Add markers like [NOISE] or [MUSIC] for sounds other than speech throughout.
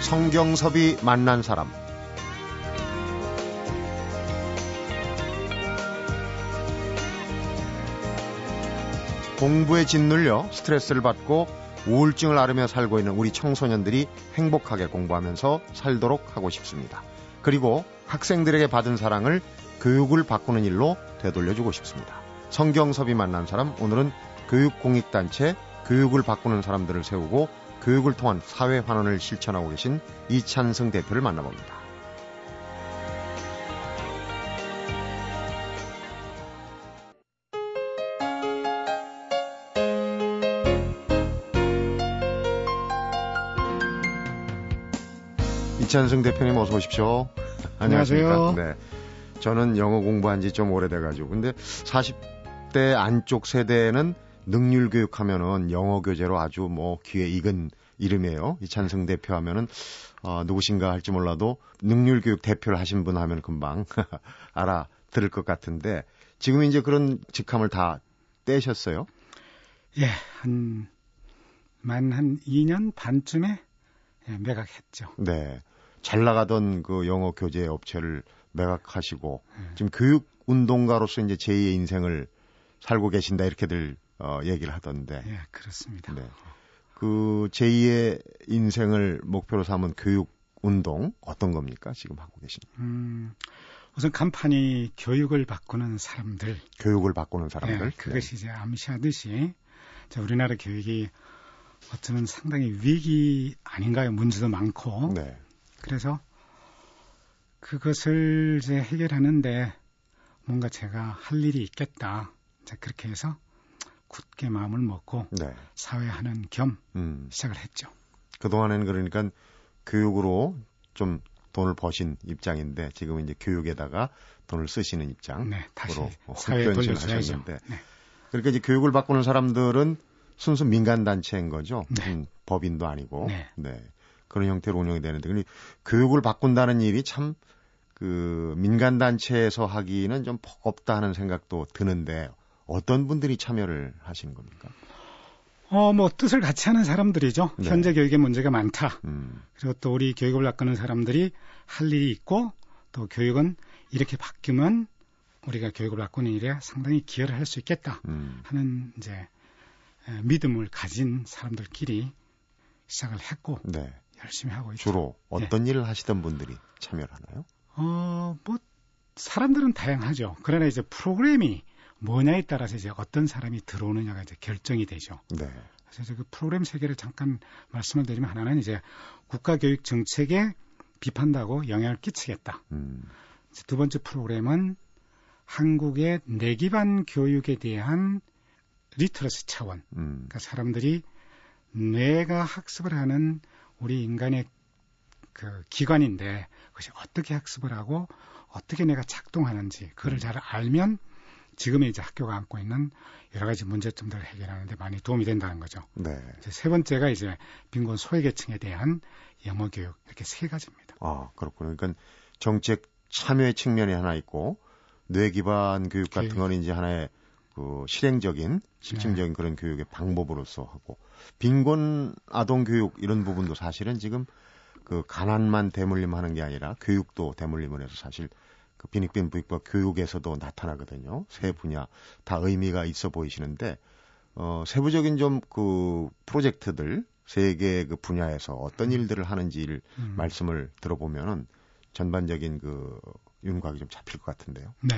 성경섭이 만난 사람 공부에 짓눌려 스트레스를 받고 우울증을 앓으며 살고 있는 우리 청소년들이 행복하게 공부하면서 살도록 하고 싶습니다. 그리고 학생들에게 받은 사랑을 교육을 바꾸는 일로 되돌려주고 싶습니다. 성경섭이 만난 사람 오늘은 교육공익단체 교육을 바꾸는 사람들을 세우고 교육을 통한 사회 환원을 실천하고 계신 이찬승 대표를 만나봅니다. 이찬승 대표님 어서 오십시오. 안녕하세요. 네. 저는 영어 공부한 지 좀 오래돼가지고. 근데 40대 안쪽 세대는 능률 교육하면은 영어 교재로 아주 뭐 귀에 익은 이름이에요. 이찬승 대표 하면은 어, 누구신가 할지 몰라도 능률 교육 대표를 하신 분 하면 금방 [LAUGHS] 알아 들을 것 같은데 지금 이제 그런 직함을 다 떼셨어요? 예, 한, 만한 2년 반쯤에 예, 매각했죠. 네. 잘 나가던 그 영어 교재 업체를 매각하시고 음. 지금 교육 운동가로서 이제 제2의 인생을 살고 계신다 이렇게들 어, 얘기를 하던데. 예, 그렇습니다. 네. 그 제2의 인생을 목표로 삼은 교육 운동 어떤 겁니까? 지금 하고 계신? 음, 우선 간판이 교육을 바꾸는 사람들. 교육을 바꾸는 사람들. 예, 그것이 네. 이제 암시하듯이 자, 우리나라 교육이 어쩌면 상당히 위기 아닌가요? 문제도 많고. 네. 그래서 그것을 이제 해결하는데 뭔가 제가 할 일이 있겠다. 자, 그렇게 해서 굳게 마음을 먹고 네. 사회하는 겸 음. 시작을 했죠. 그동안에는 그러니까 교육으로 좀 돈을 버신 입장인데 지금은 이제 교육에다가 돈을 쓰시는 입장. 네, 다시 사회에 돌려줘야죠. 네. 그러니까 이제 교육을 바꾸는 사람들은 순수 민간 단체인 거죠. 네. 음, 법인도 아니고. 네. 네. 그런 형태로 운영이 되는데 근데 교육을 바꾼다는 일이 참 그 민간 단체에서 하기는 좀 버겁다 하는 생각도 드는데 어떤 분들이 참여를 하시는 겁니까? 어, 뭐, 뜻을 같이 하는 사람들이죠. 네. 현재 교육에 문제가 많다. 음. 그리고 또 우리 교육을 바꾸는 사람들이 할 일이 있고, 또 교육은 이렇게 바뀌면 우리가 교육을 바꾸는 일에 상당히 기여를 할 수 있겠다. 음. 하는 이제 믿음을 가진 사람들끼리 시작을 했고, 네. 열심히 하고 있죠. 주로 어떤 네. 일을 하시던 분들이 참여를 하나요? 어, 뭐 사람들은 다양하죠. 그러나 이제 프로그램이 뭐냐에 따라서 이제 어떤 사람이 들어오느냐가 이제 결정이 되죠. 네. 그래서 이제 그 프로그램 세계를 잠깐 말씀을 드리면 하나는 이제 국가 교육 정책에 비판다고 영향을 끼치겠다. 음. 두 번째 프로그램은 한국의 내기반 교육에 대한 literacy 차원. 음. 그러니까 사람들이 뇌가 학습을 하는 우리 인간의 그 기관인데 그것이 어떻게 학습을 하고 어떻게 내가 작동하는지 그걸 잘 알면 지금의 이제 학교가 안고 있는 여러 가지 문제점들을 해결하는데 많이 도움이 된다는 거죠. 네. 세 번째가 이제 빈곤 소외계층에 대한 영어 교육 이렇게 세 가지입니다. 아 그렇군요. 그러니까 정책 참여의 측면이 하나 있고 뇌 기반 교육 같은 건 이제 하나의 그 실행적인 실증적인 네. 그런 교육의 방법으로서 하고 빈곤 아동 교육 이런 부분도 사실은 지금 그 가난만 대물림하는 게 아니라 교육도 대물림을 해서 사실 그 빈익빈 부익부 교육에서도 나타나거든요. 세 분야 다 의미가 있어 보이시는데 어 세부적인 좀 그 프로젝트들 세개그 분야에서 어떤 음. 일들을 하는지를 음. 말씀을 들어보면은 전반적인 그 윤곽이 좀 잡힐 것 같은데요. 네.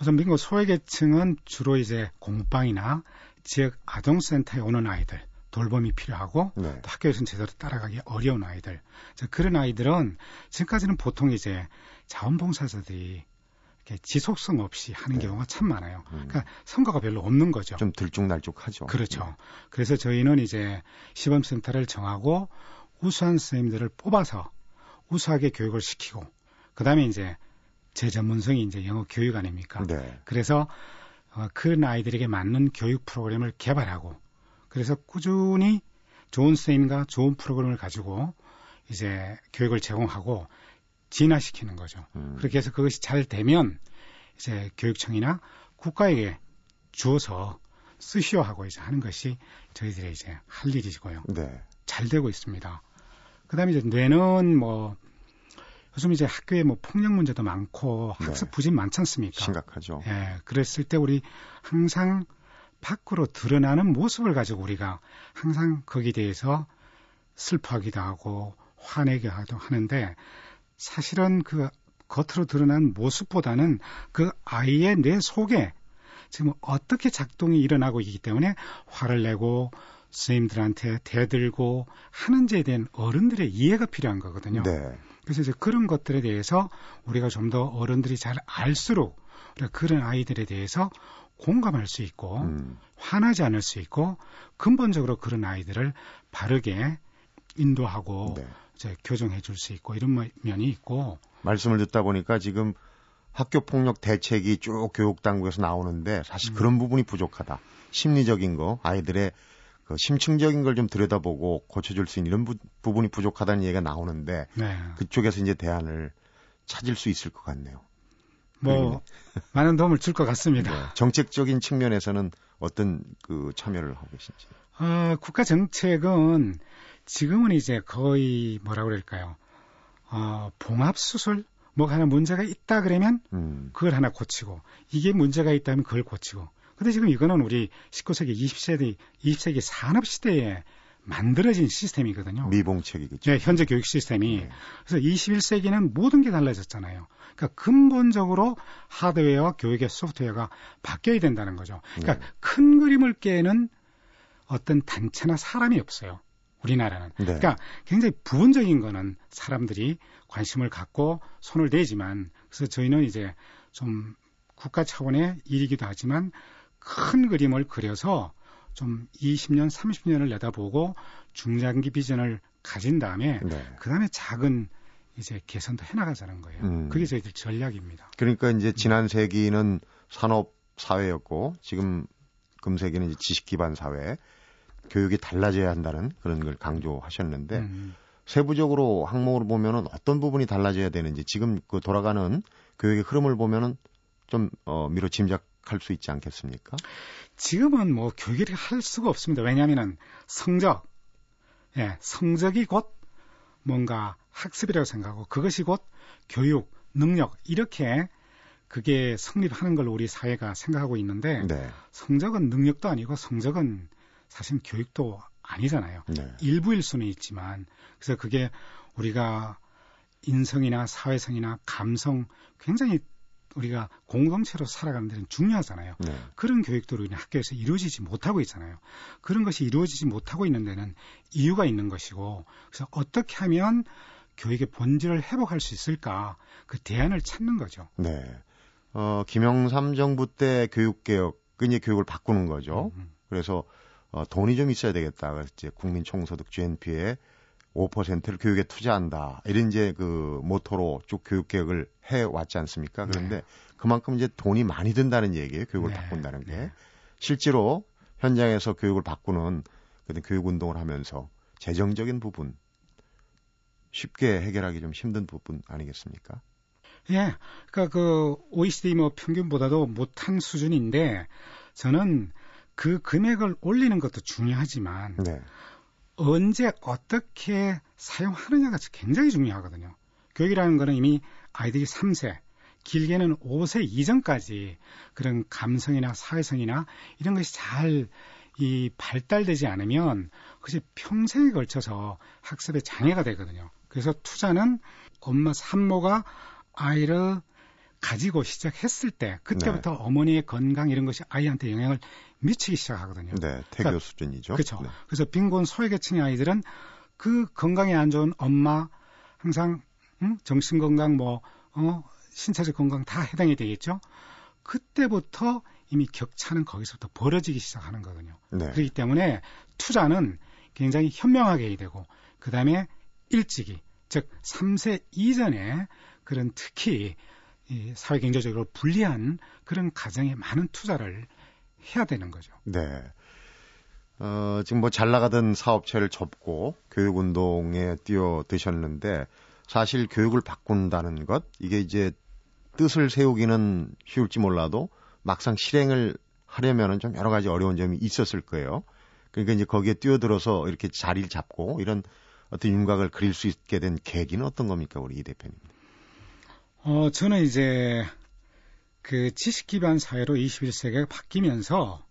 우선 민국 소외계층은 주로 이제 공방이나 지역 아동센터에 오는 아이들, 돌봄이 필요하고 네. 또 학교에서는 제대로 따라가기 어려운 아이들. 그런 아이들은 지금까지는 보통 이제 자원봉사자들이 이렇게 지속성 없이 하는 네. 경우가 참 많아요. 음. 그러니까 성과가 별로 없는 거죠. 좀 들쭉날쭉하죠. 그렇죠. 네. 그래서 저희는 이제 시범센터를 정하고 우수한 선생님들을 뽑아서 우수하게 교육을 시키고 그다음에 이제 제 전문성이 이제 영어 교육 아닙니까? 네. 그래서 어, 그 아이들에게 맞는 교육 프로그램을 개발하고 그래서 꾸준히 좋은 선생님과 좋은 프로그램을 가지고 이제 교육을 제공하고 진화시키는 거죠. 음. 그렇게 해서 그것이 잘 되면 이제 교육청이나 국가에게 주어서 쓰시오 하고 이제 하는 것이 저희들의 이제 할 일이고요. 네. 잘 되고 있습니다. 그다음에 이제 뇌는 뭐 요즘 이제 학교에 뭐 폭력 문제도 많고 학습 네. 부진 많지 않습니까? 심각하죠. 예. 그랬을 때 우리 항상 밖으로 드러나는 모습을 가지고 우리가 항상 거기에 대해서 슬퍼하기도 하고 화내게 하기도 하는데 사실은 그 겉으로 드러난 모습보다는 그 아이의 내 속에 지금 어떻게 작동이 일어나고 있기 때문에 화를 내고 선생님들한테 대들고 하는지에 대한 어른들의 이해가 필요한 거거든요. 네. 그래서 이제 그런 것들에 대해서 우리가 좀 더 어른들이 잘 알수록 그런 아이들에 대해서 공감할 수 있고 음. 화나지 않을 수 있고 근본적으로 그런 아이들을 바르게 인도하고 네. 이제 교정해 줄 수 있고 이런 면이 있고 말씀을 듣다 보니까 지금 학교 폭력 대책이 쭉 교육 당국에서 나오는데 사실 음. 그런 부분이 부족하다. 심리적인 거, 아이들의 그 심층적인 걸 좀 들여다보고 고쳐줄 수 있는 이런 부, 분이 부족하다는 얘기가 나오는데 네. 그쪽에서 이제 대안을 찾을 수 있을 것 같네요. 뭐 [LAUGHS] 많은 도움을 줄 것 같습니다. 네. 정책적인 측면에서는 어떤 그 참여를 하고 계신지. 어, 국가 정책은 지금은 이제 거의 뭐라 그럴까요? 어, 봉합 수술 뭐 하나 문제가 있다 그러면 음. 그걸 하나 고치고 이게 문제가 있다면 그걸 고치고 근데 지금 이거는 우리 19세기 20세기 20세기 산업 시대에 만들어진 시스템이거든요. 미봉책이겠죠. 네, 현재 교육 시스템이. 네. 그래서 21세기는 모든 게 달라졌잖아요. 그러니까 근본적으로 하드웨어와 교육의 소프트웨어가 바뀌어야 된다는 거죠. 그러니까 네. 큰 그림을 깨는 어떤 단체나 사람이 없어요. 우리나라는. 네. 그러니까 굉장히 부분적인 거는 사람들이 관심을 갖고 손을 대지만 그래서 저희는 이제 좀 국가 차원의 일이기도 하지만 큰 그림을 그려서 좀 20년, 30년을 내다보고 중장기 비전을 가진 다음에 네. 그 다음에 작은 이제 개선도 해나가자는 거예요. 음. 그게 저희들 전략입니다. 그러니까 이제 지난 세기는 산업 사회였고 지금 금세기는 이제 지식 기반 사회, 교육이 달라져야 한다는 그런 걸 강조하셨는데 음. 세부적으로 항목으로 보면은 어떤 부분이 달라져야 되는지 지금 그 돌아가는 교육의 흐름을 보면은 좀 어, 미로 짐작 할 수 있지 않겠습니까? 지금은 뭐 교육을 할 수가 없습니다. 왜냐하면은 성적, 예, 성적이 곧 뭔가 학습이라고 생각하고 그것이 곧 교육, 능력 이렇게 그게 성립하는 걸 우리 사회가 생각하고 있는데 네. 성적은 능력도 아니고 성적은 사실 교육도 아니잖아요. 네. 일부일 수는 있지만 그래서 그게 우리가 인성이나 사회성이나 감성 굉장히 우리가 공동체로 살아가는 데는 중요하잖아요. 네. 그런 교육들로 인해 학교에서 이루어지지 못하고 있잖아요. 그런 것이 이루어지지 못하고 있는 데는 이유가 있는 것이고 그래서 어떻게 하면 교육의 본질을 회복할 수 있을까 그 대안을 찾는 거죠. 네. 어, 김영삼 정부 때 교육개혁, 이제 교육을 바꾸는 거죠. 음, 음. 그래서 어, 돈이 좀 있어야 되겠다. 그래서 이제 국민 총소득 GNP의 5%를 교육에 투자한다. 이런 이제 그 모토로 쭉 교육 개혁을 해 왔지 않습니까? 그런데 네. 그만큼 이제 돈이 많이 든다는 얘기예요. 교육을 네. 바꾼다는 게. 네. 실제로 현장에서 교육을 바꾸는 그런 교육 운동을 하면서 재정적인 부분 쉽게 해결하기 좀 힘든 부분 아니겠습니까? 예. 그러니까 그 OECD 뭐 평균보다도 못한 수준인데 저는 그 금액을 올리는 것도 중요하지만 네. 언제 어떻게 사용하느냐가 굉장히 중요하거든요. 교육이라는 거는 이미 아이들이 3세, 길게는 5세 이전까지 그런 감성이나 사회성이나 이런 것이 잘 이 발달되지 않으면 그것이 평생에 걸쳐서 학습에 장애가 되거든요. 그래서 투자는 엄마 산모가 아이를 가지고 시작했을 때 그때부터 네. 어머니의 건강 이런 것이 아이한테 영향을 미치기 시작하거든요. 네, 태교 그러니까, 수준이죠. 그렇죠. 네. 그래서 빈곤 소외계층의 아이들은 그 건강에 안 좋은 엄마 항상 응? 정신 건강 뭐 어, 신체적 건강 다 해당이 되겠죠. 그때부터 이미 격차는 거기서부터 벌어지기 시작하는 거거든요. 네. 그렇기 때문에 투자는 굉장히 현명하게 해야 되고 그다음에 일찍이 즉 3세 이전에 그런 특히 이 사회 경제적으로 불리한 그런 가정에 많은 투자를 해야 되는 거죠. 네. 어, 지금 뭐 잘 나가던 사업체를 접고 교육 운동에 뛰어드셨는데 사실 교육을 바꾼다는 것 이게 이제 뜻을 세우기는 쉬울지 몰라도 막상 실행을 하려면은 좀 여러 가지 어려운 점이 있었을 거예요. 그러니까 이제 거기에 뛰어들어서 이렇게 자리를 잡고 이런 어떤 윤곽을 그릴 수 있게 된 계기는 어떤 겁니까, 우리 이 대표님? 어, 저는 이제 그 지식 기반 사회로 21세기가 바뀌면서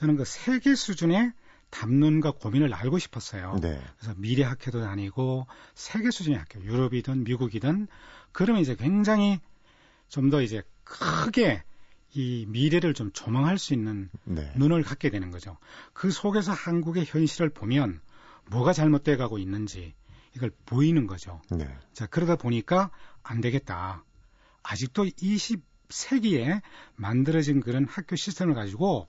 저는 그 세계 수준의 담론과 고민을 알고 싶었어요. 네. 그래서 미래 학회도 다니고 세계 수준의 학교, 유럽이든 미국이든 그러면 이제 굉장히 좀 더 이제 크게 이 미래를 좀 조망할 수 있는 네. 눈을 갖게 되는 거죠. 그 속에서 한국의 현실을 보면 뭐가 잘못돼 가고 있는지 이걸 보이는 거죠. 네. 자, 그러다 보니까 안 되겠다. 아직도 20 세기에 만들어진 그런 학교 시스템을 가지고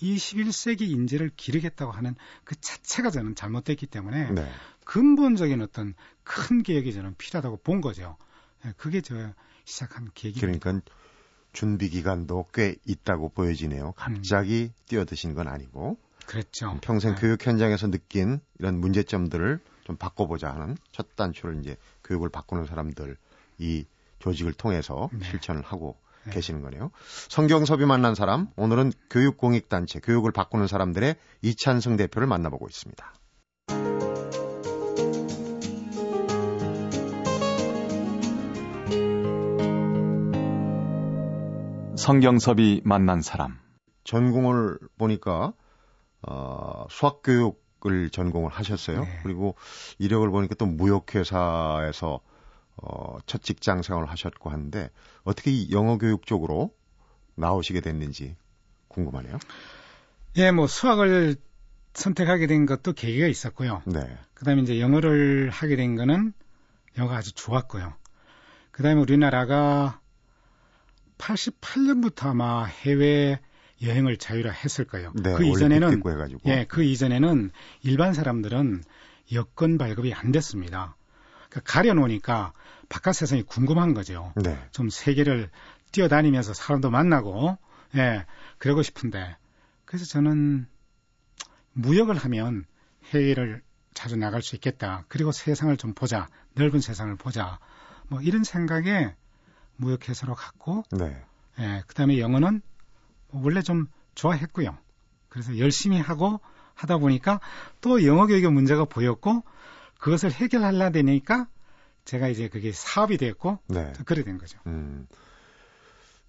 21세기 인재를 기르겠다고 하는 그 자체가 저는 잘못됐기 때문에 네. 근본적인 어떤 큰 개혁이 저는 필요하다고 본 거죠. 예, 그게 저 시작한 계기. 그러니까 준비 기간도 꽤 있다고 보여지네요. 갑자기 음. 뛰어드신 건 아니고. 그랬죠. 평생 네. 교육 현장에서 느낀 이런 문제점들을 좀 바꿔보자 하는 첫 단추를 이제 교육을 바꾸는 사람들 이 조직을 통해서 네. 실천을 하고 네. 계시는 거네요. 성경섭이 만난 사람, 오늘은 교육공익단체, 교육을 바꾸는 사람들의 이찬승 대표를 만나보고 있습니다. 성경섭이 만난 사람. 전공을 보니까 어, 수학교육을 전공을 하셨어요. 네. 그리고 이력을 보니까 또 무역회사에서 어, 첫 직장 생활을 하셨고 하는데 어떻게 이 영어 교육 쪽으로 나오시게 됐는지 궁금하네요. 예, 뭐 수학을 선택하게 된 것도 계기가 있었고요. 네. 그다음에 이제 영어를 하게 된 거는 영어가 아주 좋았고요. 그다음에 우리나라가 88년부터 아마 해외 여행을 자유화했을 거예요. 네, 그 이전에는 예, 그 이전에는 일반 사람들은 여권 발급이 안 됐습니다. 그러니까 가려놓으니까 바깥 세상이 궁금한 거죠. 네. 좀 세계를 뛰어다니면서 사람도 만나고, 예, 그러고 싶은데. 그래서 저는 무역을 하면 해외를 자주 나갈 수 있겠다. 그리고 세상을 좀 보자. 넓은 세상을 보자. 뭐 이런 생각에 무역회사로 갔고, 네. 예, 그 다음에 영어는 원래 좀 좋아했고요. 그래서 열심히 하고 하다 보니까 또 영어 교육의 문제가 보였고, 그것을 해결하려 되니까 제가 이제 그게 사업이 됐고 네. 그래 된 거죠. 음,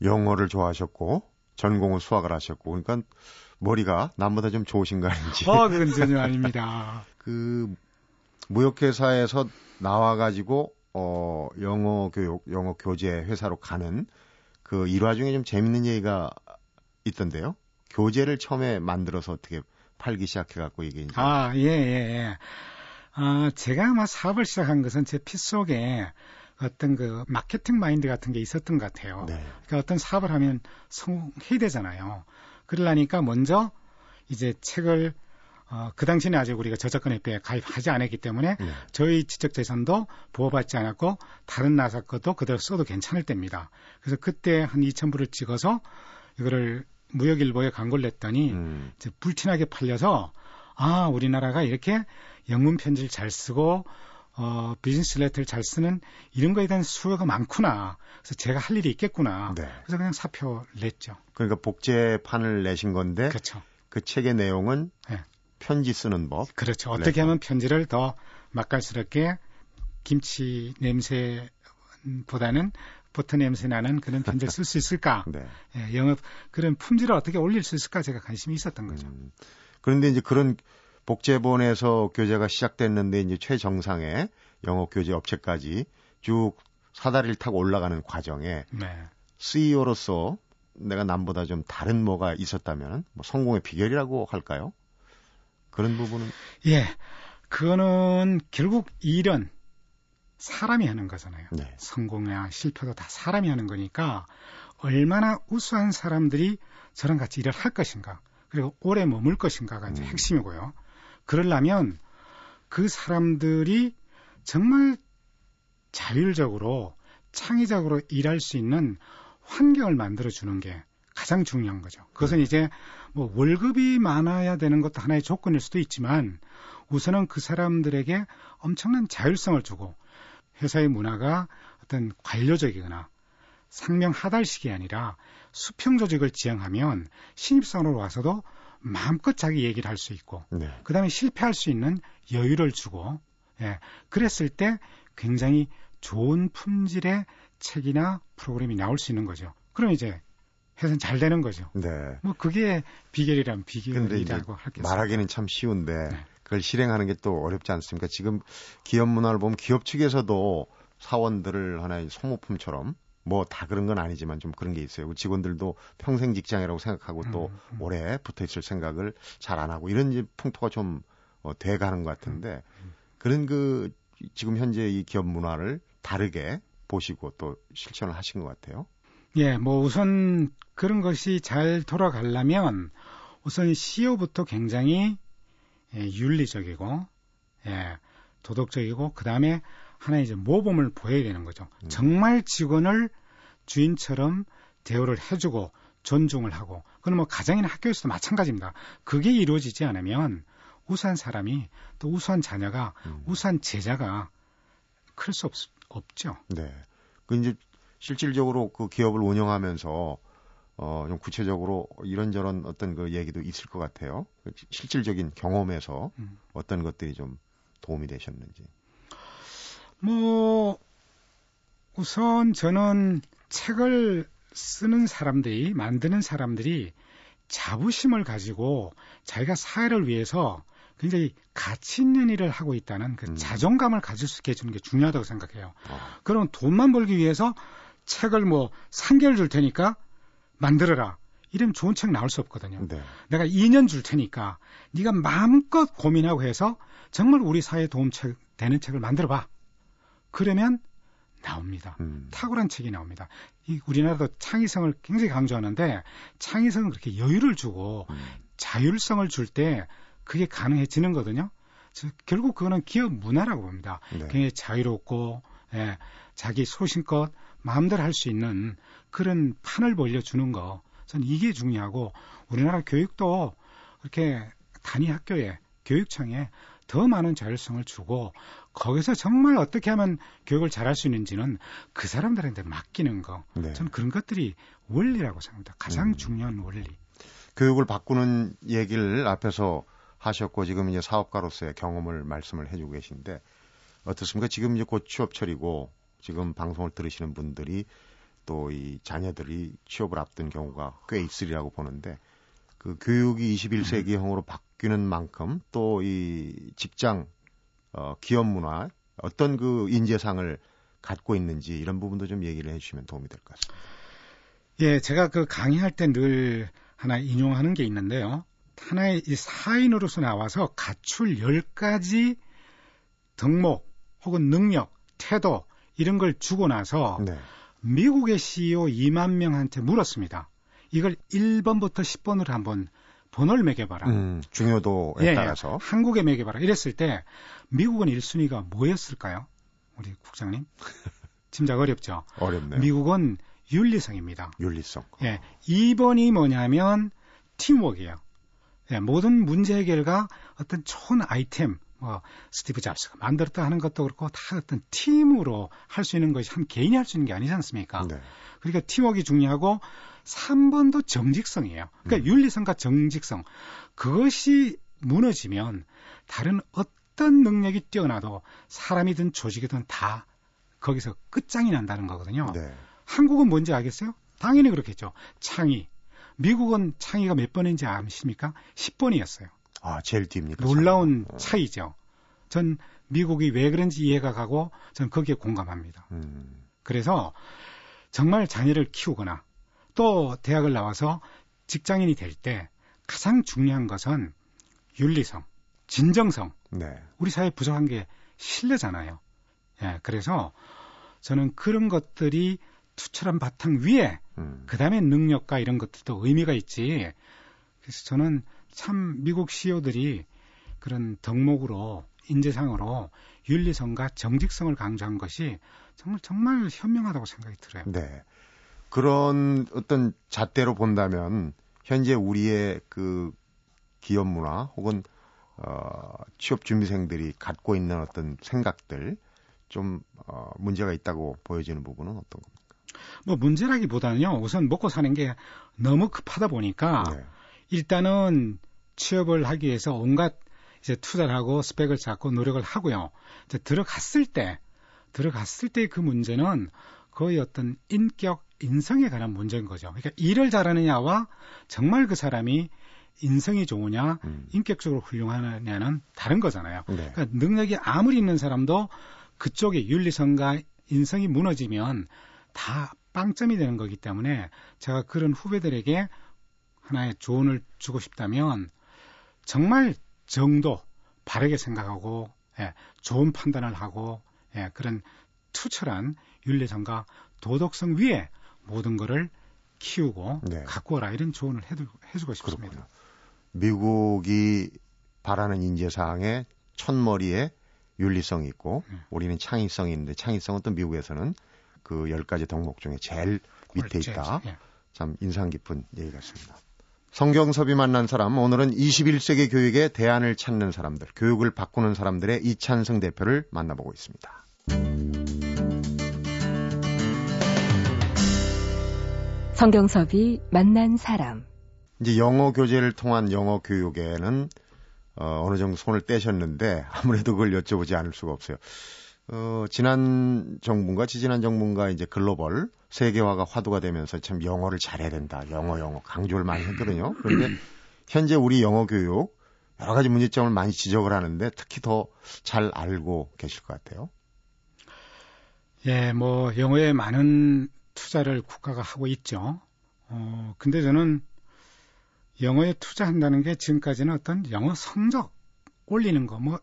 영어를 좋아하셨고 전공은 수학을 하셨고 그러니까 머리가 남보다 좀 좋으신 거 아닌지. 어, 그건 전혀 아닙니다. [LAUGHS] 그 무역회사에서 나와 가지고 어 영어 교육, 영어 교재 회사로 가는 그 일화 중에 좀 재밌는 얘기가 있던데요. 교재를 처음에 만들어서 어떻게 팔기 시작해 갖고 이게 이제. 아, 예, 예, 예. 아, 제가 아마 사업을 시작한 것은 제 피 속에 어떤 그 마케팅 마인드 같은 게 있었던 것 같아요. 네. 그러니까 어떤 사업을 하면 성공해야 되잖아요. 그러려니까 먼저 이제 책을 어, 그 당시에는 아직 우리가 저작권 협회에 가입하지 않았기 때문에 네. 저희 지적재산도 보호받지 않았고 다른 나사 것도 그대로 써도 괜찮을 때입니다. 그래서 그때 한 2,000부를 찍어서 이거를 무역일보에 광고를 냈더니 음. 이제 불티나게 팔려서 아 우리나라가 이렇게 영문 편지를 잘 쓰고 어, 비즈니스 레터를 잘 쓰는 이런 거에 대한 수요가 많구나. 그래서 제가 할 일이 있겠구나. 네. 그래서 그냥 사표 냈죠. 그러니까 복제판을 내신 건데 그렇죠. 그 책의 내용은 네. 편지 쓰는 법. 그렇죠. 어떻게 레터. 하면 편지를 더 맛깔스럽게 김치 냄새보다는 버터 냄새 나는 그런 편지를 쓸 수 있을까? [LAUGHS] 네. 예, 영업 그런 품질을 어떻게 올릴 수 있을까 제가 관심이 있었던 거죠. 음, 그런데 이제 그런 복제본에서 교재가 시작됐는데 이제 최정상의 영어 교재 업체까지 쭉 사다리를 타고 올라가는 과정에 네. CEO로서 내가 남보다 좀 다른 뭐가 있었다면 뭐 성공의 비결이라고 할까요? 그런 부분은 예, 그거는 결국 일은 사람이 하는 거잖아요. 네. 성공이나 실패도 다 사람이 하는 거니까 얼마나 우수한 사람들이 저랑 같이 일을 할 것인가, 그리고 오래 머물 것인가가 이제 음. 핵심이고요. 그러려면 그 사람들이 정말 자율적으로 창의적으로 일할 수 있는 환경을 만들어 주는 게 가장 중요한 거죠. 그것은 네. 이제 뭐 월급이 많아야 되는 것도 하나의 조건일 수도 있지만 우선은 그 사람들에게 엄청난 자율성을 주고 회사의 문화가 어떤 관료적이거나 상명 하달식이 아니라 수평 조직을 지향하면 신입사원으로 와서도 마음껏 자기 얘기를 할 수 있고 네. 그다음에 실패할 수 있는 여유를 주고 예. 그랬을 때 굉장히 좋은 품질의 책이나 프로그램이 나올 수 있는 거죠. 그럼 이제 해서는 잘 되는 거죠. 네. 뭐 그게 비결이란 비결이라고 할겠습니다. 말하기는 참 쉬운데 네. 그걸 실행하는 게 또 어렵지 않습니까? 지금 기업 문화를 보면 기업 측에서도 사원들을 하나의 소모품처럼 뭐 다 그런 건 아니지만 좀 그런 게 있어요. 직원들도 평생 직장이라고 생각하고 또 음, 음. 오래 붙어 있을 생각을 잘 안 하고 이런 풍토가 좀 어, 돼 가는 것 같은데 음, 음. 그런 그 지금 현재 이 기업 문화를 다르게 보시고 또 실천을 하신 것 같아요. 예, 뭐 우선 그런 것이 잘 돌아가려면 우선 CEO부터 굉장히 예, 윤리적이고 예, 도덕적이고 그 다음에 하나 이제 모범을 보여야 되는 거죠. 음. 정말 직원을 주인처럼 대우를 해주고 존중을 하고 그건 뭐 가정이나 학교에서도 마찬가지입니다. 그게 이루어지지 않으면 우수한 사람이 또 우수한 자녀가 음. 우수한 제자가 클 수 없죠. 네. 그 이제 실질적으로 그 기업을 운영하면서 어, 좀 구체적으로 이런저런 어떤 그 얘기도 있을 것 같아요. 실질적인 경험에서 음. 어떤 것들이 좀 도움이 되셨는지. 뭐, 우선 저는 책을 쓰는 사람들이, 만드는 사람들이 자부심을 가지고 자기가 사회를 위해서 굉장히 가치 있는 일을 하고 있다는 그 음. 자존감을 가질 수 있게 해주는 게 중요하다고 생각해요. 어. 그럼 돈만 벌기 위해서 책을 뭐 3개월 줄 테니까 만들어라. 이러면 좋은 책 나올 수 없거든요. 네. 내가 2년 줄 테니까 네가 마음껏 고민하고 해서 정말 우리 사회에 도움 책, 되는 책을 만들어 봐. 그러면 나옵니다. 음. 탁월한 책이 나옵니다. 이 우리나라도 창의성을 굉장히 강조하는데 창의성은 그렇게 여유를 주고 음. 자율성을 줄 때 그게 가능해지는 거거든요. 결국 그거는 기업 문화라고 봅니다. 네. 굉장히 자유롭고 예, 자기 소신껏 마음대로 할 수 있는 그런 판을 벌려주는 거. 저는 이게 중요하고 우리나라 교육도 그렇게 단위 학교에 교육청에 더 많은 자율성을 주고 거기서 정말 어떻게 하면 교육을 잘할 수 있는지는 그 사람들한테 맡기는 거. 네. 저는 그런 것들이 원리라고 생각합니다. 가장 음. 중요한 원리. 교육을 바꾸는 얘기를 앞에서 하셨고 지금 이제 사업가로서의 경험을 말씀을 해주고 계신데 어떻습니까? 지금 이제 곧 취업철이고 지금 방송을 들으시는 분들이 또 이 자녀들이 취업을 앞둔 경우가 꽤 있으리라고 보는데 그 교육이 21세기형으로 바뀌는 만큼 또 이 직장 어 기업 문화 어떤 그 인재상을 갖고 있는지 이런 부분도 좀 얘기를 해주시면 도움이 될 것 같습니다. 예, 제가 그 강의할 때 늘 하나 인용하는 게 있는데요. 하나의 이 사인으로서 나와서 갖출 10가지 덕목 혹은 능력, 태도 이런 걸 주고 나서 네. 미국의 CEO 2만 명한테 물었습니다. 이걸 1번부터 10번으로 한번 번호를 매겨봐라. 음, 중요도에 예, 따라서. 한국에 매겨봐라. 이랬을 때 미국은 1순위가 뭐였을까요? 우리 국장님? [LAUGHS] 짐작 어렵죠? 어렵네요. 미국은 윤리성입니다. 윤리성. 예. 2번이 뭐냐면 팀워크예요. 예, 모든 문제 해결과 어떤 좋은 아이템, 뭐 스티브 잡스가 만들었다 하는 것도 그렇고 다 어떤 팀으로 할 수 있는 것이 한 개인이 할 수 있는 게 아니지 않습니까? 네. 그러니까 팀워크가 중요하고 3번도 정직성이에요. 그러니까 음. 윤리성과 정직성 그것이 무너지면 다른 어떤 능력이 뛰어나도 사람이든 조직이든 다 거기서 끝장이 난다는 거거든요. 네. 한국은 뭔지 알겠어요? 당연히 그렇겠죠. 창의. 미국은 창의가 몇 번인지 아십니까? 10번이었어요. 아, 제일 뒤입니까? 놀라운 어. 차이죠. 전 미국이 왜 그런지 이해가 가고 전 거기에 공감합니다. 음. 그래서 정말 자녀를 키우거나 또 대학을 나와서 직장인이 될 때 가장 중요한 것은 윤리성, 진정성. 네. 우리 사회에 부족한 게 신뢰잖아요. 예, 그래서 저는 그런 것들이 투철한 바탕 위에 음. 그다음에 능력과 이런 것들도 의미가 있지. 그래서 저는 참 미국 CEO들이 그런 덕목으로 인재상으로 윤리성과 정직성을 강조한 것이 정말 정말 현명하다고 생각이 들어요. 네. 그런 어떤 잣대로 본다면 현재 우리의 그 기업 문화 혹은 어, 취업 준비생들이 갖고 있는 어떤 생각들 좀 어, 문제가 있다고 보여지는 부분은 어떤 겁니까? 뭐 문제라기보다는요. 우선 먹고 사는 게 너무 급하다 보니까 네. 일단은 취업을 하기 위해서 온갖 이제 투자를 하고 스펙을 쌓고 노력을 하고요. 이제 들어갔을 때 들어갔을 때 그 문제는 거의 어떤 인격 인성에 관한 문제인 거죠. 그러니까 일을 잘하느냐와 정말 그 사람이 인성이 좋으냐, 음. 인격적으로 훌륭하냐는 다른 거잖아요. 네. 그러니까 능력이 아무리 있는 사람도 그쪽에 윤리성과 인성이 무너지면 다 빵점이 되는 거기 때문에 제가 그런 후배들에게 하나의 조언을 주고 싶다면 정말 정도 바르게 생각하고 예, 좋은 판단을 하고 예, 그런 투철한 윤리성과 도덕성 위에 모든 것을 키우고 네. 갖고 오라 이런 조언을 해두, 해주고 싶습니다. 그렇군요. 미국이 바라는 인재상의 첫머리에 윤리성이 있고 음. 우리는 창의성이 있는데 창의성은 또 미국에서는 그 열 가지 덕목 중에 제일 밑에 있다. 예. 참 인상 깊은 얘기 같습니다. 성경섭이 만난 사람 오늘은 21세기 교육의 대안을 찾는 사람들, 교육을 바꾸는 사람들의 이찬승 대표를 만나보고 있습니다. 성경섭이 만난 사람. 이제 영어 교재를 통한 영어 교육에는 어, 어느 정도 손을 떼셨는데 아무래도 그걸 여쭤보지 않을 수가 없어요. 어, 지난 정부인가 지지난 정부인가 이제 글로벌 세계화가 화두가 되면서 참 영어를 잘해야 된다. 영어 영어 강조를 많이 했거든요. 그런데 현재 우리 영어 교육 여러 가지 문제점을 많이 지적을 하는데 특히 더 잘 알고 계실 것 같아요. 예, 뭐 영어에 많은 투자를 국가가 하고 있죠. 어, 근데 저는 영어에 투자한다는 게 지금까지는 어떤 영어 성적 올리는 거 뭐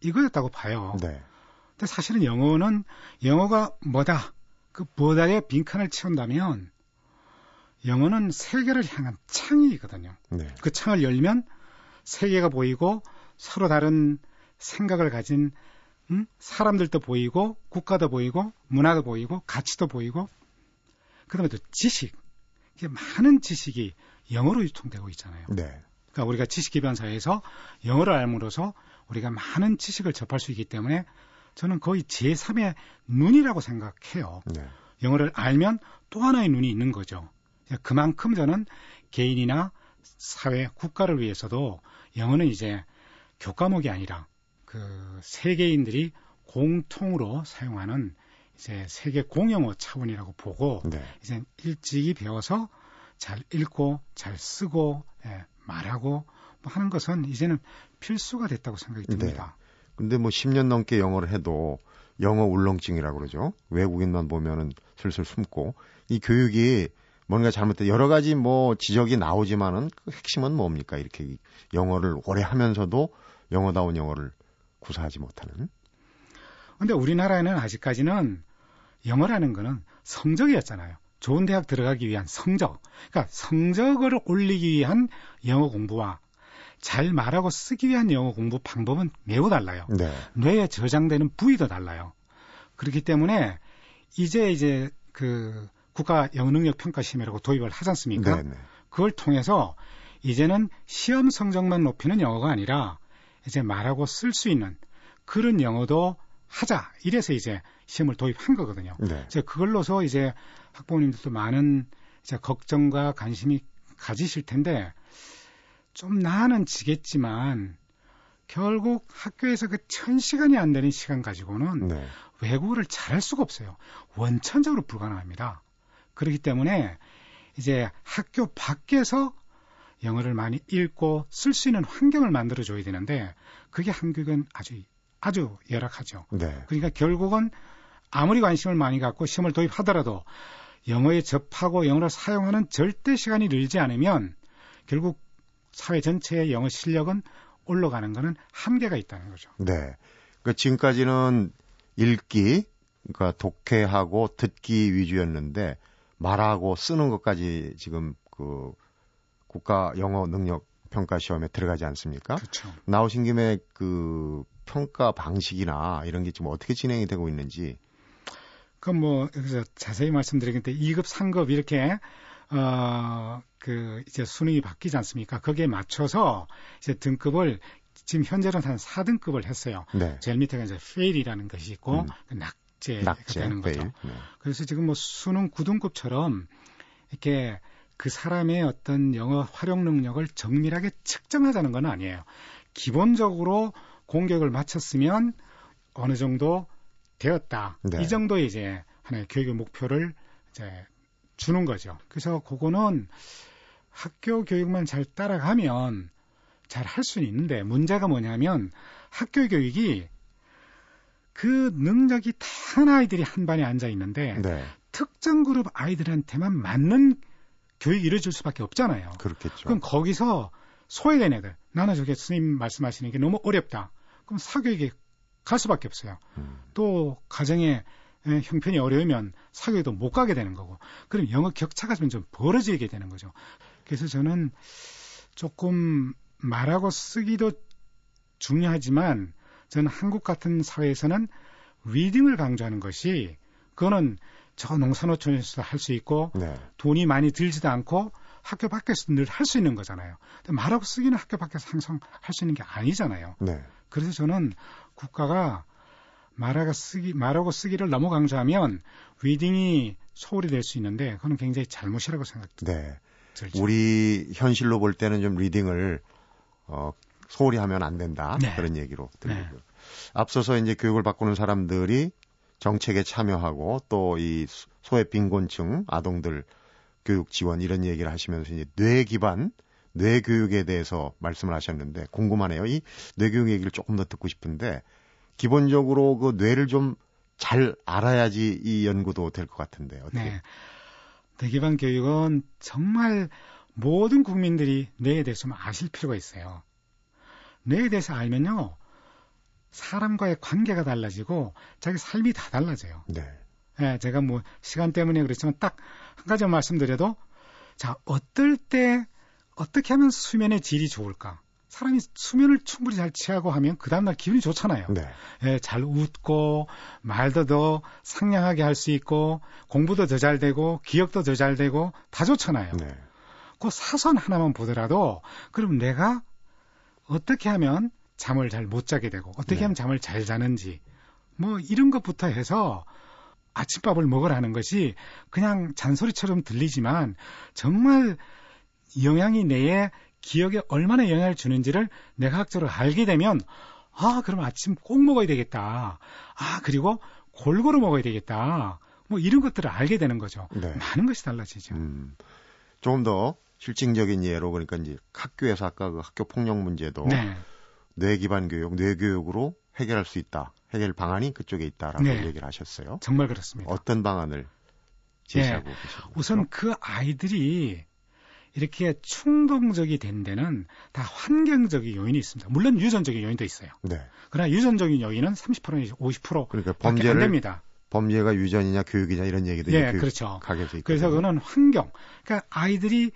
이거였다고 봐요. 네. 근데 사실은 영어는 영어가 뭐다 그 뭐다에 빈칸을 채운다면 영어는 세계를 향한 창이거든요. 네. 그 창을 열면 세계가 보이고 서로 다른 생각을 가진 음? 사람들도 보이고 국가도 보이고 문화도 보이고 가치도 보이고 그다음에 또 지식 이게 많은 지식이 영어로 유통되고 있잖아요. 네. 그러니까 우리가 지식 기반 사회에서 영어를 알므로써 우리가 많은 지식을 접할 수 있기 때문에 저는 거의 제3의 눈이라고 생각해요. 네. 영어를 알면 또 하나의 눈이 있는 거죠. 그만큼 저는 개인이나 사회, 국가를 위해서도 영어는 이제 교과목이 아니라 그 세계인들이 공통으로 사용하는 이제 세계 공용어 차원이라고 보고 네. 이제 일찍이 배워서 잘 읽고 잘 쓰고 예, 말하고 뭐 하는 것은 이제는 필수가 됐다고 생각이 네. 듭니다. 네. 근데 뭐 10년 넘게 영어를 해도 영어 울렁증이라고 그러죠. 외국인만 보면은 슬슬 숨고 이 교육이 뭔가 잘못돼 여러 가지 뭐 지적이 나오지만은 그 핵심은 뭡니까? 이렇게 영어를 오래 하면서도 영어다운 영어를 구사하지 못하는. 근데 우리나라에는 아직까지는 영어라는 거는 성적이었잖아요. 좋은 대학 들어가기 위한 성적. 그러니까 성적을 올리기 위한 영어 공부와 잘 말하고 쓰기 위한 영어 공부 방법은 매우 달라요. 네. 뇌에 저장되는 부위도 달라요. 그렇기 때문에 이제 이제 그 국가 영어 능력 평가 시험이라고 도입을 하지 않습니까? 네, 네. 그걸 통해서 이제는 시험 성적만 높이는 영어가 아니라 이제 말하고 쓸 수 있는 그런 영어도 하자. 이래서 이제 시험을 도입한 거거든요. 네. 이제 그걸로서 이제 학부모님들도 많은 이제 걱정과 관심이 가지실 텐데 좀 나는 지겠지만 결국 학교에서 그 천 시간이 안 되는 시간 가지고는 네. 외국어를 잘할 수가 없어요. 원천적으로 불가능합니다. 그렇기 때문에 이제 학교 밖에서 영어를 많이 읽고 쓸 수 있는 환경을 만들어 줘야 되는데 그게 한국은 아주 아주 열악하죠. 네. 그러니까 결국은 아무리 관심을 많이 갖고 시험을 도입하더라도 영어에 접하고 영어를 사용하는 절대 시간이 늘지 않으면 결국 사회 전체의 영어 실력은 올라가는 것은 한계가 있다는 거죠. 네. 그러니까 지금까지는 읽기, 그러니까 독해하고 듣기 위주였는데 말하고 쓰는 것까지 지금 그 국가 영어 능력 평가 시험에 들어가지 않습니까? 그렇죠. 나오신 김에 그 평가 방식이나 이런 게 지금 어떻게 진행이 되고 있는지. 그럼 뭐 여기서 자세히 말씀드리겠는데 2급, 3급 이렇게 어, 그 이제 수능이 바뀌지 않습니까? 거기에 맞춰서 이제 등급을 지금 현재는 한 4등급을 했어요. 네. 제일 밑에가 이제 fail이라는 것이 있고 음. 그 낙제가 낙제, 되는 거죠. 네. 그래서 지금 뭐 수능 9등급처럼 이렇게 그 사람의 어떤 영어 활용 능력을 정밀하게 측정하자는 건 아니에요. 기본적으로 공격을 마쳤으면 어느 정도 되었다. 네. 이 정도 이제 하나의 교육의 목표를 이제 주는 거죠. 그래서 그거는 학교 교육만 잘 따라가면 잘 할 수는 있는데 문제가 뭐냐면 학교 교육이 그 능력이 다한 아이들이 한 반에 앉아 있는데 네. 특정 그룹 아이들한테만 맞는 교육이 이루어질 수밖에 없잖아요. 그렇겠죠. 그럼 거기서 소외된 애들, 나는 저게 스님 말씀하시는 게 너무 어렵다. 그럼 사교육에 갈 수밖에 없어요. 음. 또 가정에 형편이 어려우면 사교육도 못 가게 되는 거고, 그럼 영어 격차가 좀 벌어지게 되는 거죠. 그래서 저는 조금 말하고 쓰기도 중요하지만 저는 한국 같은 사회에서는 reading을 강조하는 것이 그거는 저 농산어촌에서 할수 있고 네. 돈이 많이 들지도 않고 학교 밖에서 늘 할 수 있는 거잖아요. 말하고 쓰기는 학교 밖에서 항상 할 수 있는 게 아니잖아요. 네. 그래서 저는 국가가 말하고 쓰기 말하고 쓰기를 너무 강조하면 reading이 소홀히 될수 있는데 그건 굉장히 잘못이라고 생각합니다. 네. 들죠. 우리 현실로 볼 때는 좀 reading을 어, 소홀히 하면 안 된다 네. 그런 얘기로 들리고 네. 앞서서 이제 교육을 바꾸는 사람들이 정책에 참여하고 또 이 소외 빈곤층 아동들 교육 지원 이런 얘기를 하시면서 이제 뇌 기반 뇌 교육에 대해서 말씀을 하셨는데 궁금하네요. 이 뇌 교육 얘기를 조금 더 듣고 싶은데 기본적으로 그 뇌를 좀 잘 알아야지 이 연구도 될 것 같은데 어떻게? 네. 뇌 기반 교육은 정말 모든 국민들이 뇌에 대해서 아실 필요가 있어요. 뇌에 대해서 알면요. 사람과의 관계가 달라지고 자기 삶이 다 달라져요. 네. 예, 제가 뭐 시간 때문에 그렇지만 딱 한 가지 말씀드려도 자, 어떨 때 어떻게 하면 수면의 질이 좋을까? 사람이 수면을 충분히 잘 취하고 하면 그 다음날 기분이 좋잖아요. 네. 예, 잘 웃고 말도 더 상냥하게 할 수 있고 공부도 더 잘 되고 기억도 더 잘 되고 다 좋잖아요. 네. 그 사선 하나만 보더라도 그럼 내가 어떻게 하면 잠을 잘 못 자게 되고 어떻게 네. 하면 잠을 잘 자는지 뭐 이런 것부터 해서 아침밥을 먹으라는 것이 그냥 잔소리처럼 들리지만 정말 영향이 내에 기억에 얼마나 영향을 주는지를 내과학적으로 알게 되면 아 그럼 아침 꼭 먹어야 되겠다. 아 그리고 골고루 먹어야 되겠다. 뭐 이런 것들을 알게 되는 거죠. 네. 많은 것이 달라지죠. 음, 조금 더 실증적인 예로 그러니까 이제 학교에서 아까 그 학교 폭력 문제도 네. 뇌 기반 교육, 뇌 교육으로 해결할 수 있다. 해결 방안이 그쪽에 있다라고 네. 얘기를 하셨어요. 정말 그렇습니다. 어떤 방안을 제시하고 네. 계십니까? 우선 그 아이들이 이렇게 충동적이 된 데는 다 환경적인 요인이 있습니다. 물론 유전적인 요인도 있어요. 네. 그러나 유전적인 요인은 30%에서 50% 그러니까 범죄를 안 됩니다. 범죄가 유전이냐 교육이냐 이런 얘기도 예, 그렇죠. 그래서 그거는 환경. 그러니까 아이들이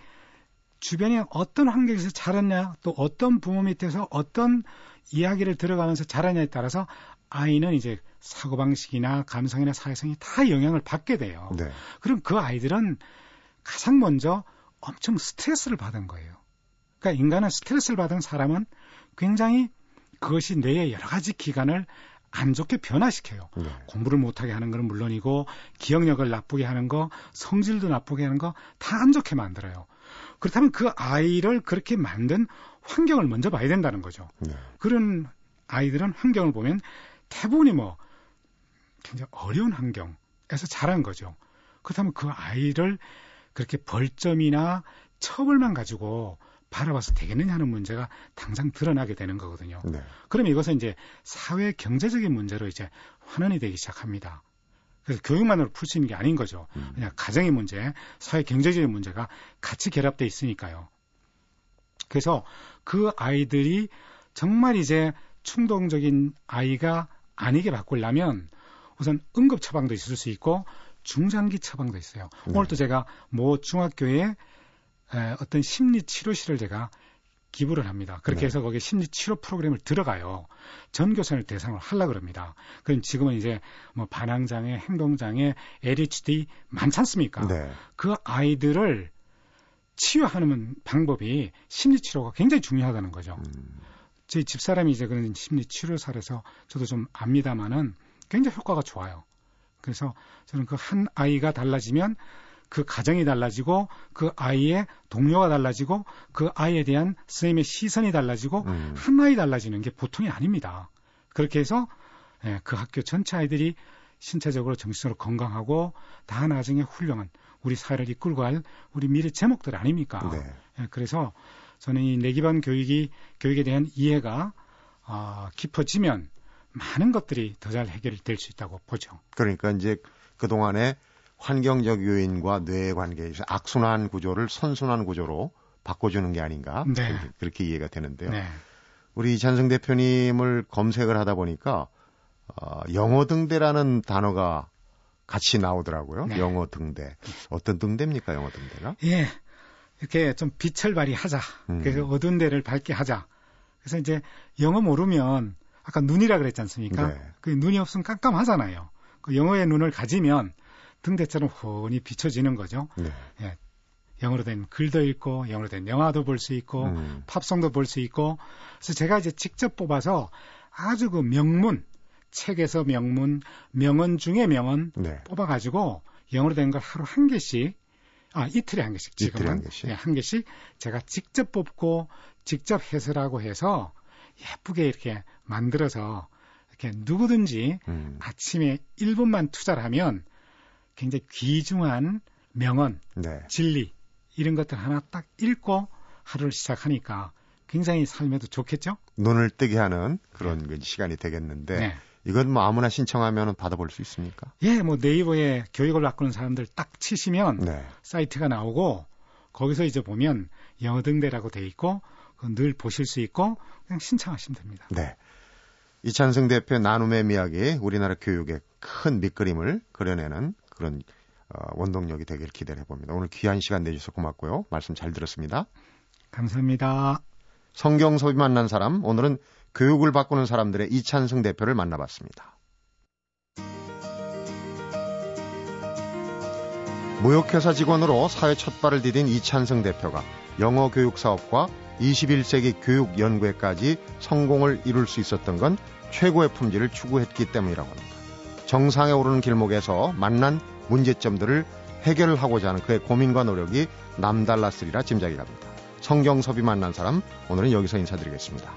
주변에 어떤 환경에서 자랐냐, 또 어떤 부모 밑에서 어떤 이야기를 들어가면서 자랐냐에 따라서 아이는 이제 사고방식이나 감성이나 사회성이 다 영향을 받게 돼요. 네. 그럼 그 아이들은 가장 먼저 엄청 스트레스를 받은 거예요. 그러니까 인간은 스트레스를 받은 사람은 굉장히 그것이 뇌의 여러 가지 기관을 안 좋게 변화시켜요. 네. 공부를 못하게 하는 건 물론이고 기억력을 나쁘게 하는 거, 성질도 나쁘게 하는 거 다 안 좋게 만들어요. 그렇다면 그 아이를 그렇게 만든 환경을 먼저 봐야 된다는 거죠. 네. 그런 아이들은 환경을 보면 대부분이 뭐 굉장히 어려운 환경에서 자란 거죠. 그렇다면 그 아이를 그렇게 벌점이나 처벌만 가지고 바라봐서 되겠느냐 하는 문제가 당장 드러나게 되는 거거든요. 네. 그러면 이것은 이제 사회 경제적인 문제로 이제 환원이 되기 시작합니다. 그래서 교육만으로 풀 수 있는 게 아닌 거죠. 음. 그냥 가정의 문제, 사회 경제적인 문제가 같이 결합돼 있으니까요. 그래서 그 아이들이 정말 이제 충동적인 아이가 아니게 바꾸려면 우선 응급 처방도 있을 수 있고 중장기 처방도 있어요. 네. 오늘 또 제가 모 중학교에 어떤 심리 치료실을 제가 기부를 합니다. 그렇게 네. 해서 거기에 심리 치료 프로그램을 들어가요. 전교생을 대상으로 하려 그럽니다. 그럼 지금은 이제 뭐 반항장애, 행동장애, ADHD 많지 않습니까? 네. 그 아이들을 치유하는 방법이 심리 치료가 굉장히 중요하다는 거죠. 음. 제 집사람이 이제 그런 심리 치료사라서 저도 좀 압니다만은 굉장히 효과가 좋아요. 그래서 저는 그 한 아이가 달라지면 그 가정이 달라지고 그 아이의 동료가 달라지고 그 아이에 대한 선생님의 시선이 달라지고 음. 한마디 달라지는 게 보통이 아닙니다. 그렇게 해서 예, 그 학교 전체 아이들이 신체적으로 정신적으로 건강하고 다 나중에 훌륭한 우리 사회를 이끌고 갈 우리 미래 제목들 아닙니까? 네. 예, 그래서 저는 이 내기반 교육이 교육에 대한 이해가 어, 깊어지면 많은 것들이 더 잘 해결될 수 있다고 보죠. 그러니까 이제 그 동안에 환경적 요인과 뇌의 관계에서 악순환 구조를 선순환 구조로 바꿔주는 게 아닌가 네. 그렇게, 이해가 되는데요. 네. 우리 이찬승 대표님을 검색을 하다 보니까 어, 영어 등대라는 단어가 같이 나오더라고요. 네. 영어 등대. 어떤 등대입니까, 영어 등대가? 예. 이렇게 좀 빛을 발휘하자. 음. 그래서 어두운 데를 밝게 하자. 그래서 이제 영어 모르면 아까 눈이라 그랬지 않습니까? 네. 그 눈이 없으면 깜깜하잖아요. 그 영어의 눈을 가지면 등대처럼 훤히 비춰지는 거죠. 네. 영어로 된 글도 읽고 영어로 된 영화도 볼 수 있고 음. 팝송도 볼 수 있고 그래서 제가 이제 직접 뽑아서 아주 그 명문 책에서 명문 명언 중에 명언 네. 뽑아가지고 영어로 된 걸 하루 한 개씩 아 이틀에 한 개씩 지금은 이틀에 한 개씩? 예, 한 개씩 제가 직접 뽑고 직접 해설하고 해서 예쁘게 이렇게 만들어서 이렇게 누구든지 음. 아침에 1분만 투자를 하면 굉장히 귀중한 명언, 네. 진리 이런 것들 하나 딱 읽고 하루를 시작하니까 굉장히 삶에도 좋겠죠? 눈을 뜨게 하는 그런 그 시간이 되겠는데 네. 이건 뭐 아무나 신청하면 받아볼 수 있습니까? 예, 뭐 네이버에 교육을 바꾸는 사람들 딱 치시면 네. 사이트가 나오고 거기서 이제 보면 영어 등대라고 돼 있고 늘 보실 수 있고 그냥 신청하시면 됩니다. 네. 이찬승 대표 나눔의 이야기 우리나라 교육의 큰 밑그림을 그려내는 그런 어, 원동력이 되길 기대를 해봅니다. 오늘 귀한 시간 내주셔서 고맙고요. 말씀 잘 들었습니다. 감사합니다. 성경섭이 만난 사람 오늘은 교육을 바꾸는 사람들의 이찬승 대표를 만나봤습니다. 무역회사 직원으로 사회 첫 발을 디딘 이찬승 대표가 영어 교육 사업과 21세기 교육 연구에까지 성공을 이룰 수 있었던 건 최고의 품질을 추구했기 때문이라고 합니다. 정상에 오르는 길목에서 만난 문제점들을 해결하고자 하는 그의 고민과 노력이 남달랐으리라 짐작이 갑니다. 성경섭이 만난 사람 오늘은 여기서 인사드리겠습니다.